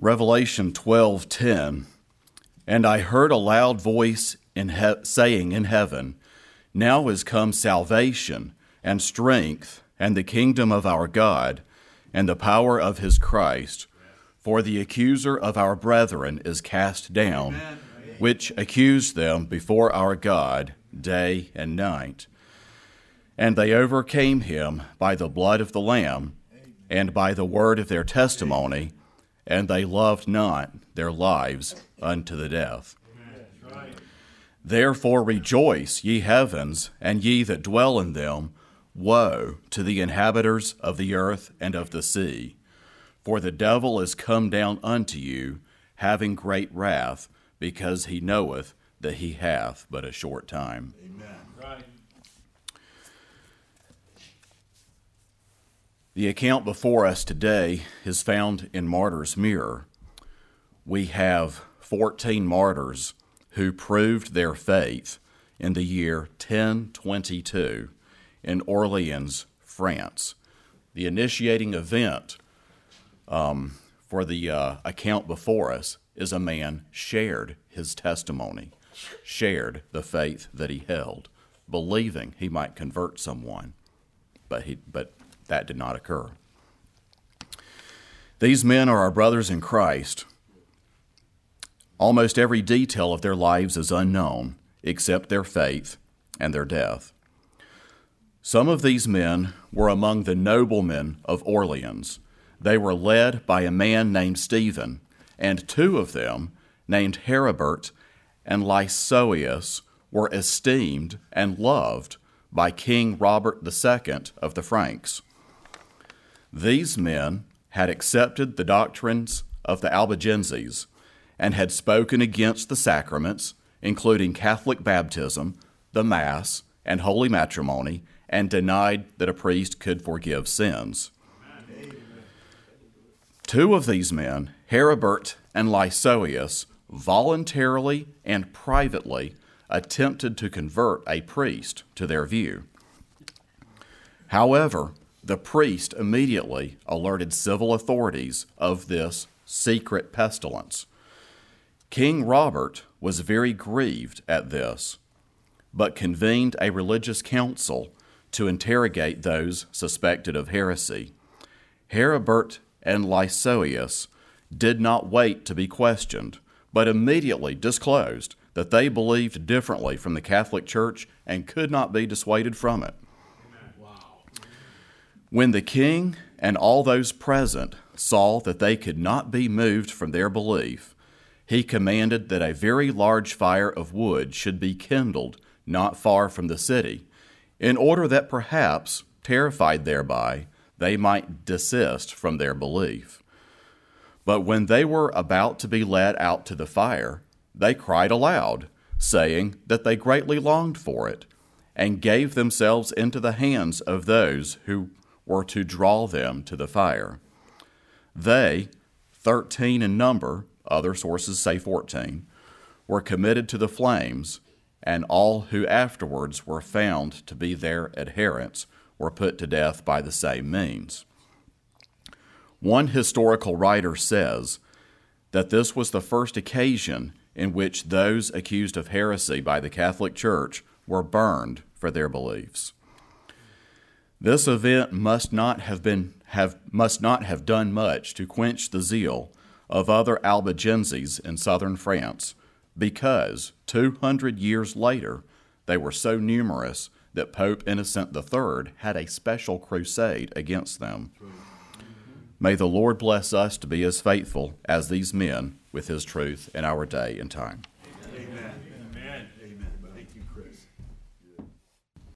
Revelation 12:10 And I heard a loud voice in he- saying in heaven Now is come salvation and strength and the kingdom of our God and the power of his Christ for the accuser of our brethren is cast down Amen. which accused them before our God day and night and they overcame him by the blood of the lamb and by the word of their testimony and they loved not their lives unto the death. Therefore rejoice, ye heavens, and ye that dwell in them. Woe to the inhabitants of the earth and of the sea. For the devil is come down unto you, having great wrath, because he knoweth that he hath but a short time. Amen. The account before us today is found in Martyr's Mirror. We have 14 martyrs who proved their faith in the year 1022 in Orleans, France. The initiating event um, for the uh, account before us is a man shared his testimony, shared the faith that he held, believing he might convert someone, but he but that did not occur. These men are our brothers in Christ. Almost every detail of their lives is unknown, except their faith and their death. Some of these men were among the noblemen of Orleans. They were led by a man named Stephen, and two of them, named Heribert and Lysoeus, were esteemed and loved by King Robert II of the Franks. These men had accepted the doctrines of the Albigenses and had spoken against the sacraments, including Catholic baptism, the Mass, and holy matrimony, and denied that a priest could forgive sins. Amen. Two of these men, Heribert and Lysoeus, voluntarily and privately attempted to convert a priest to their view. However, the priest immediately alerted civil authorities of this secret pestilence. King Robert was very grieved at this, but convened a religious council to interrogate those suspected of heresy. Heribert and Lysoeus did not wait to be questioned, but immediately disclosed that they believed differently from the Catholic Church and could not be dissuaded from it. When the king and all those present saw that they could not be moved from their belief, he commanded that a very large fire of wood should be kindled not far from the city, in order that perhaps, terrified thereby, they might desist from their belief. But when they were about to be led out to the fire, they cried aloud, saying that they greatly longed for it, and gave themselves into the hands of those who were to draw them to the fire. They, 13 in number, other sources say 14, were committed to the flames, and all who afterwards were found to be their adherents were put to death by the same means. One historical writer says that this was the first occasion in which those accused of heresy by the Catholic Church were burned for their beliefs. This event must not have been have must not have done much to quench the zeal of other Albigenses in southern France, because 200 years later they were so numerous that Pope Innocent III had a special crusade against them. May the Lord bless us to be as faithful as these men with his truth in our day and time. Amen.